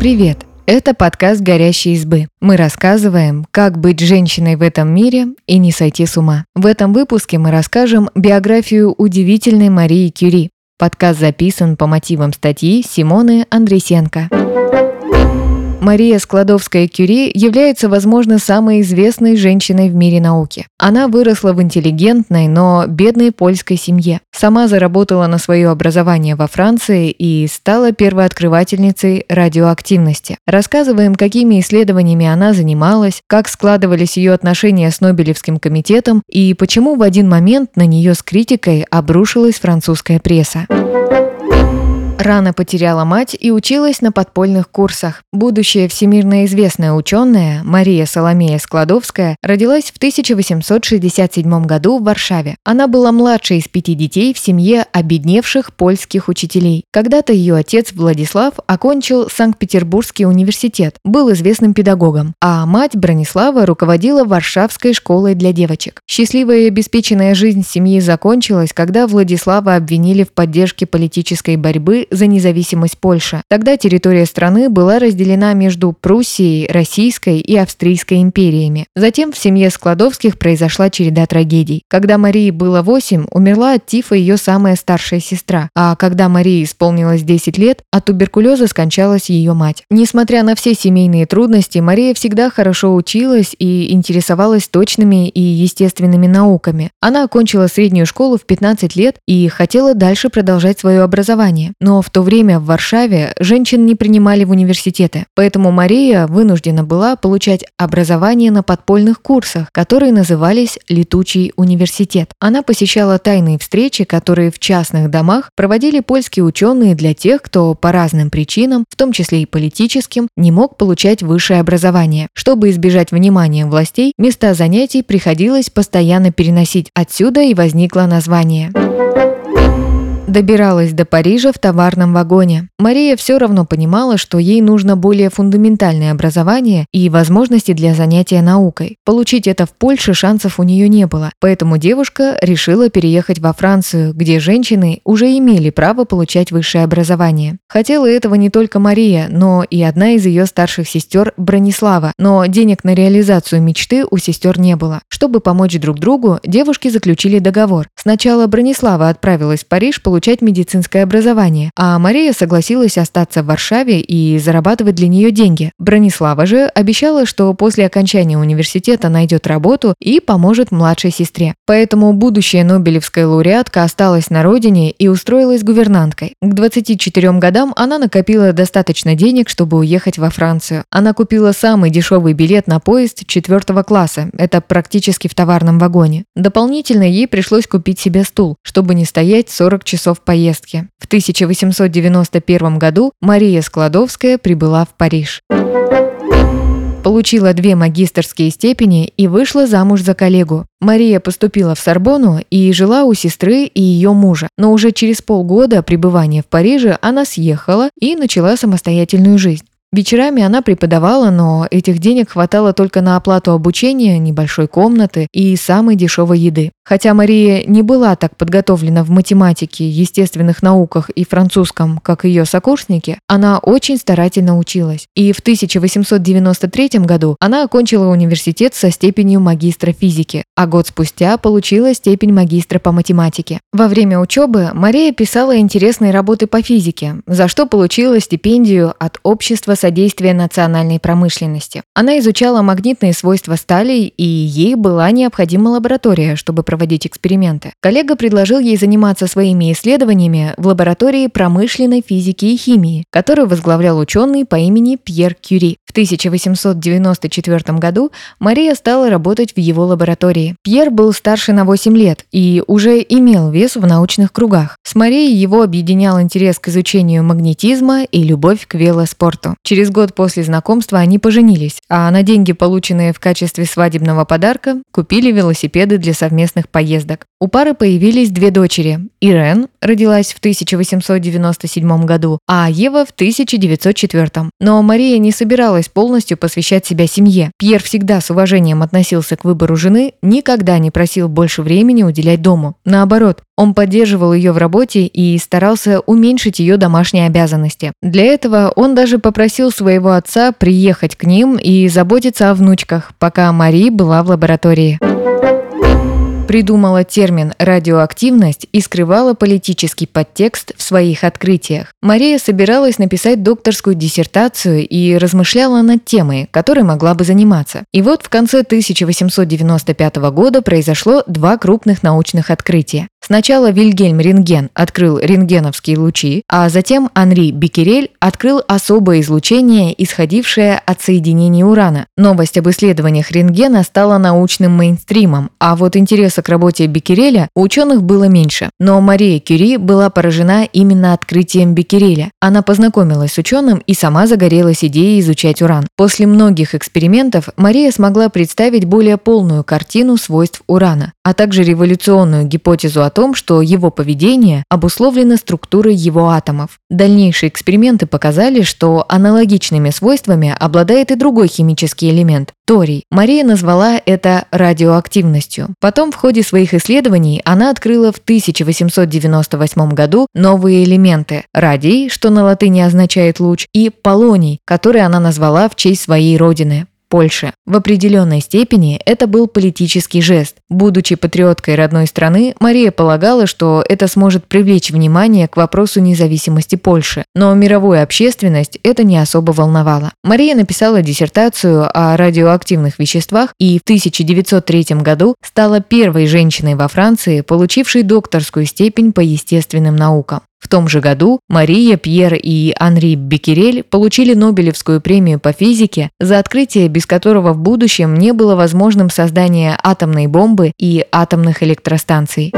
Привет! Это подкаст «Горящие избы». Мы рассказываем, как быть женщиной в этом мире и не сойти с ума. В этом выпуске мы расскажем биографию удивительной Марии Кюри. Подкаст записан по мотивам статьи Симоны Андресенко. Мария Складовская-Кюри является, возможно, самой известной женщиной в мире науки. Она выросла в интеллигентной, но бедной польской семье. Сама заработала на свое образование во Франции и стала первооткрывательницей радиоактивности. Рассказываем, какими исследованиями она занималась, как складывались ее отношения с Нобелевским комитетом и почему в один момент на нее с критикой обрушилась французская пресса. Рано потеряла мать и училась на подпольных курсах. Будущая всемирно известная ученая Мария Соломея Складовская родилась в 1867 году в Варшаве. Она была младшей из пяти детей в семье обедневших польских учителей. Когда-то ее отец Владислав окончил Санкт-Петербургский университет, был известным педагогом, а мать Бронислава руководила Варшавской школой для девочек. Счастливая и обеспеченная жизнь семьи закончилась, когда Владислава обвинили в поддержке политической борьбы за независимость Польши. Тогда территория страны была разделена между Пруссией, Российской и Австрийской империями. Затем в семье Складовских произошла череда трагедий. Когда Марии было 8, умерла от тифа ее самая старшая сестра, а когда Марии исполнилось 10 лет, от туберкулеза скончалась ее мать. Несмотря на все семейные трудности, Мария всегда хорошо училась и интересовалась точными и естественными науками. Она окончила среднюю школу в 15 лет и хотела дальше продолжать свое образование. Но в то время в Варшаве женщин не принимали в университеты, поэтому Мария вынуждена была получать образование на подпольных курсах, которые назывались «Летучий университет». Она посещала тайные встречи, которые в частных домах проводили польские ученые для тех, кто по разным причинам, в том числе и политическим, не мог получать высшее образование. Чтобы избежать внимания властей, места занятий приходилось постоянно переносить. Отсюда и возникло название. Добиралась до Парижа в товарном вагоне. Мария все равно понимала, что ей нужно более фундаментальное образование и возможности для занятия наукой. Получить это в Польше шансов у нее не было, поэтому девушка решила переехать во Францию, где женщины уже имели право получать высшее образование. Хотела этого не только Мария, но и одна из ее старших сестер Бронислава, но денег на реализацию мечты у сестер не было. Чтобы помочь друг другу, девушки заключили договор. Сначала Бронислава отправилась в Париж получать получать медицинское образование, а Мария согласилась остаться в Варшаве и зарабатывать для нее деньги. Бронислава же обещала, что после окончания университета найдет работу и поможет младшей сестре. Поэтому будущая Нобелевская лауреатка осталась на родине и устроилась гувернанткой. К 24 годам она накопила достаточно денег, чтобы уехать во Францию. Она купила самый дешевый билет на поезд четвертого класса, это практически в товарном вагоне. Дополнительно ей пришлось купить себе стул, чтобы не стоять 40 часов часов поездки. В 1891 году Мария Складовская прибыла в Париж. Получила две магистрские степени и вышла замуж за коллегу. Мария поступила в Сорбону и жила у сестры и ее мужа. Но уже через полгода пребывания в Париже она съехала и начала самостоятельную жизнь. Вечерами она преподавала, но этих денег хватало только на оплату обучения, небольшой комнаты и самой дешевой еды. Хотя Мария не была так подготовлена в математике, естественных науках и французском, как ее сокурсники, она очень старательно училась. И в 1893 году она окончила университет со степенью магистра физики, а год спустя получила степень магистра по математике. Во время учебы Мария писала интересные работы по физике, за что получила стипендию от Общества содействия национальной промышленности. Она изучала магнитные свойства стали, и ей была необходима лаборатория, чтобы проводить эксперименты. Коллега предложил ей заниматься своими исследованиями в лаборатории промышленной физики и химии, которую возглавлял ученый по имени Пьер Кюри. В 1894 году Мария стала работать в его лаборатории. Пьер был старше на 8 лет и уже имел вес в научных кругах. С Марией его объединял интерес к изучению магнетизма и любовь к велоспорту. Через год после знакомства они поженились, а на деньги, полученные в качестве свадебного подарка, купили велосипеды для совместных поездок. У пары появились две дочери – Ирен, родилась в 1897 году, а Ева в 1904. Но Мария не собиралась полностью посвящать себя семье. Пьер всегда с уважением относился к выбору жены, никогда не просил больше времени уделять дому. Наоборот, он поддерживал ее в работе и старался уменьшить ее домашние обязанности. Для этого он даже попросил своего отца приехать к ним и заботиться о внучках, пока Мари была в лаборатории придумала термин «радиоактивность» и скрывала политический подтекст в своих открытиях. Мария собиралась написать докторскую диссертацию и размышляла над темой, которой могла бы заниматься. И вот в конце 1895 года произошло два крупных научных открытия. Сначала Вильгельм Рентген открыл рентгеновские лучи, а затем Анри Беккерель открыл особое излучение, исходившее от соединений урана. Новость об исследованиях рентгена стала научным мейнстримом, а вот интереса к работе Беккереля у ученых было меньше. Но Мария Кюри была поражена именно открытием Беккереля. Она познакомилась с ученым и сама загорелась идеей изучать уран. После многих экспериментов Мария смогла представить более полную картину свойств урана, а также революционную гипотезу о том, что его поведение обусловлено структурой его атомов. Дальнейшие эксперименты показали, что аналогичными свойствами обладает и другой химический элемент – торий. Мария назвала это радиоактивностью. Потом в ходе своих исследований она открыла в 1898 году новые элементы – радий, что на латыни означает луч, и полоний, который она назвала в честь своей родины Польши. В определенной степени это был политический жест. Будучи патриоткой родной страны, Мария полагала, что это сможет привлечь внимание к вопросу независимости Польши. Но мировую общественность это не особо волновало. Мария написала диссертацию о радиоактивных веществах и в 1903 году стала первой женщиной во Франции, получившей докторскую степень по естественным наукам. Том же году Мария, Пьер и Анри Беккерель получили Нобелевскую премию по физике за открытие, без которого в будущем не было возможным создание атомной бомбы и атомных электростанций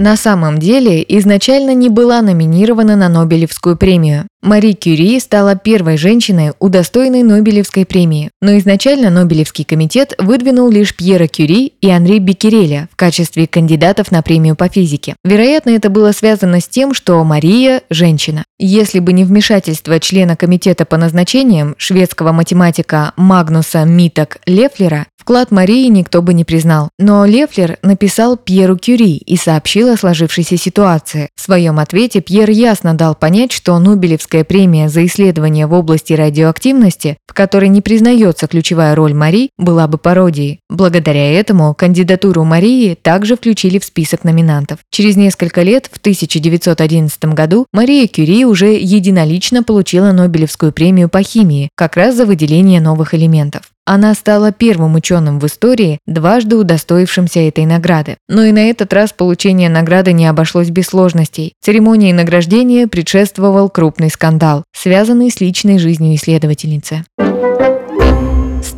на самом деле изначально не была номинирована на Нобелевскую премию. Мари Кюри стала первой женщиной, удостоенной Нобелевской премии, но изначально Нобелевский комитет выдвинул лишь Пьера Кюри и Анри Беккереля в качестве кандидатов на премию по физике. Вероятно, это было связано с тем, что Мария – женщина. Если бы не вмешательство члена комитета по назначениям шведского математика Магнуса Миток Лефлера, вклад Марии никто бы не признал. Но Лефлер написал Пьеру Кюри и сообщил о сложившейся ситуации. В своем ответе Пьер ясно дал понять, что Нобелевская премия за исследования в области радиоактивности, в которой не признается ключевая роль Мари, была бы пародией. Благодаря этому кандидатуру Марии также включили в список номинантов. Через несколько лет, в 1911 году, Мария Кюри уже единолично получила Нобелевскую премию по химии, как раз за выделение новых элементов. Она стала первым ученым в истории, дважды удостоившимся этой награды. Но и на этот раз получение награды не обошлось без сложностей. Церемонии награждения предшествовал крупный скандал, связанный с личной жизнью исследовательницы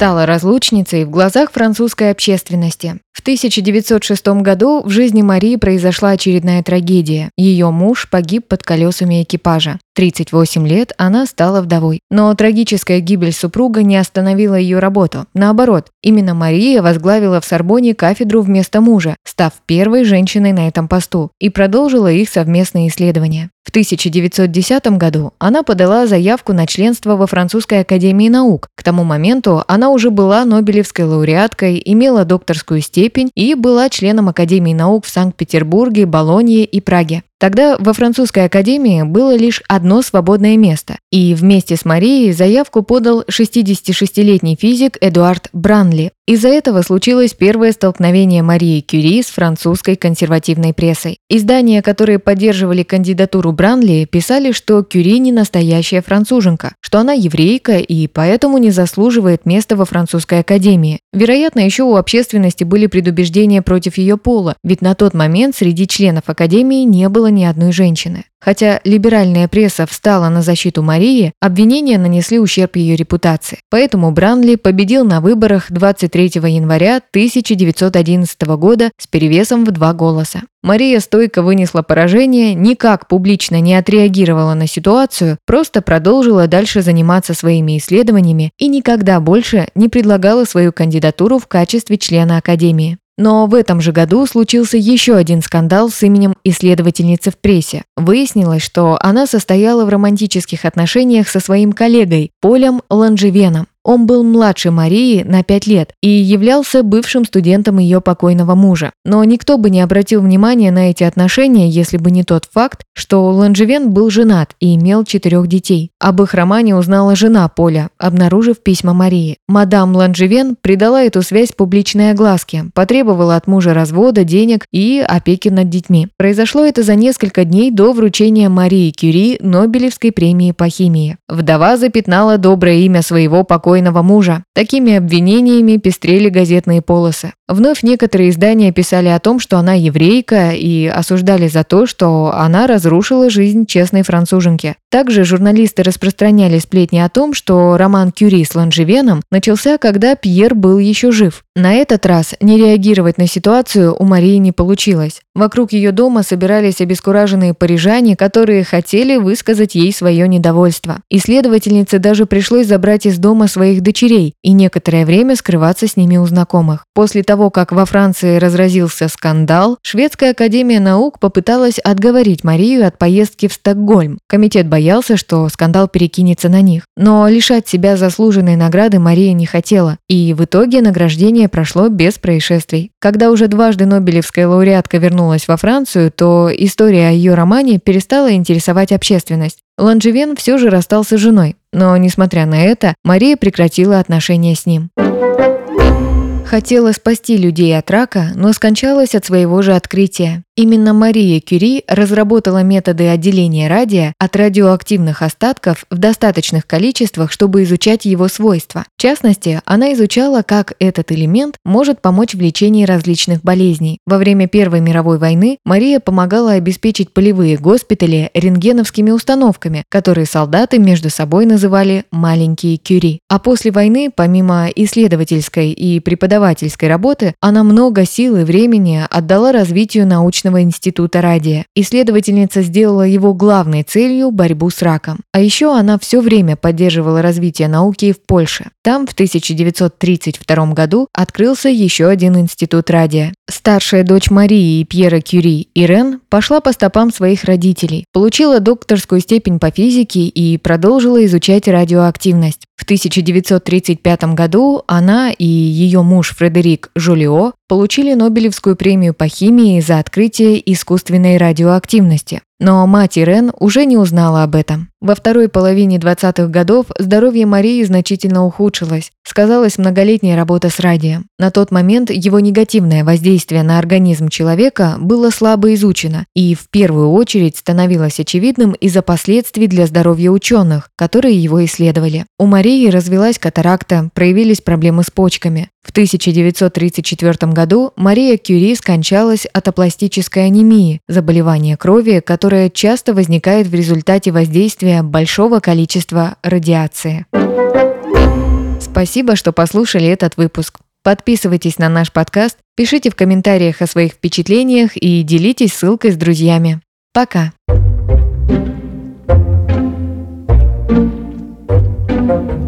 стала разлучницей в глазах французской общественности. В 1906 году в жизни Марии произошла очередная трагедия. Ее муж погиб под колесами экипажа. 38 лет она стала вдовой. Но трагическая гибель супруга не остановила ее работу. Наоборот, именно Мария возглавила в Сорбоне кафедру вместо мужа, став первой женщиной на этом посту, и продолжила их совместные исследования. В 1910 году она подала заявку на членство во Французской академии наук. К тому моменту она уже была Нобелевской лауреаткой, имела докторскую степень и была членом Академии наук в Санкт-Петербурге, Болонье и Праге. Тогда во французской академии было лишь одно свободное место, и вместе с Марией заявку подал 66-летний физик Эдуард Бранли. Из-за этого случилось первое столкновение Марии Кюри с французской консервативной прессой. Издания, которые поддерживали кандидатуру Бранли, писали, что Кюри не настоящая француженка, что она еврейка и поэтому не заслуживает места во французской академии. Вероятно, еще у общественности были предубеждения против ее пола, ведь на тот момент среди членов академии не было ни одной женщины. Хотя либеральная пресса встала на защиту Марии, обвинения нанесли ущерб ее репутации. Поэтому Бранли победил на выборах 23 января 1911 года с перевесом в два голоса. Мария стойко вынесла поражение, никак публично не отреагировала на ситуацию, просто продолжила дальше заниматься своими исследованиями и никогда больше не предлагала свою кандидатуру в качестве члена Академии. Но в этом же году случился еще один скандал с именем исследовательницы в прессе. Выяснилось, что она состояла в романтических отношениях со своим коллегой Полем Ланжевеном. Он был младше Марии на 5 лет и являлся бывшим студентом ее покойного мужа. Но никто бы не обратил внимания на эти отношения, если бы не тот факт, что Ланжевен был женат и имел четырех детей. Об их романе узнала жена Поля, обнаружив письма Марии. Мадам Ланжевен придала эту связь публичной огласке, потребовала от мужа развода, денег и опеки над детьми. Произошло это за несколько дней до вручения Марии Кюри Нобелевской премии по химии. Вдова запятнала доброе имя своего покойного покойного мужа. Такими обвинениями пестрели газетные полосы. Вновь некоторые издания писали о том, что она еврейка и осуждали за то, что она разрушила жизнь честной француженки. Также журналисты распространяли сплетни о том, что роман Кюри с Ланжевеном начался, когда Пьер был еще жив. На этот раз не реагировать на ситуацию у Марии не получилось. Вокруг ее дома собирались обескураженные парижане, которые хотели высказать ей свое недовольство. Исследовательнице даже пришлось забрать из дома своих дочерей и некоторое время скрываться с ними у знакомых. После того, как во Франции разразился скандал, Шведская академия наук попыталась отговорить Марию от поездки в Стокгольм. Комитет боялся, что скандал перекинется на них. Но лишать себя заслуженной награды Мария не хотела, и в итоге награждение прошло без происшествий. Когда уже дважды Нобелевская лауреатка вернулась во Францию, то история о ее романе перестала интересовать общественность. Ланжевен все же расстался с женой, но, несмотря на это, Мария прекратила отношения с ним. Хотела спасти людей от рака, но скончалась от своего же открытия. Именно Мария Кюри разработала методы отделения радия от радиоактивных остатков в достаточных количествах, чтобы изучать его свойства. В частности, она изучала, как этот элемент может помочь в лечении различных болезней. Во время Первой мировой войны Мария помогала обеспечить полевые госпитали рентгеновскими установками, которые солдаты между собой называли «маленькие Кюри». А после войны, помимо исследовательской и преподавательской работы, она много сил и времени отдала развитию научных научного института радия. Исследовательница сделала его главной целью борьбу с раком. А еще она все время поддерживала развитие науки в Польше. Там в 1932 году открылся еще один институт радия. Старшая дочь Марии и Пьера Кюри, Ирен, пошла по стопам своих родителей, получила докторскую степень по физике и продолжила изучать радиоактивность. В 1935 году она и ее муж Фредерик Жолио получили Нобелевскую премию по химии за открытие искусственной радиоактивности. Но мать Ирен уже не узнала об этом. Во второй половине 20-х годов здоровье Марии значительно ухудшилось. Сказалась многолетняя работа с радием. На тот момент его негативное воздействие на организм человека было слабо изучено и в первую очередь становилось очевидным из-за последствий для здоровья ученых, которые его исследовали. У Марии развилась катаракта, проявились проблемы с почками. В 1934 году Мария Кюри скончалась от апластической анемии, заболевания крови, которое часто возникает в результате воздействия большого количества радиации. Спасибо, что послушали этот выпуск. Подписывайтесь на наш подкаст, пишите в комментариях о своих впечатлениях и делитесь ссылкой с друзьями. Пока! thank you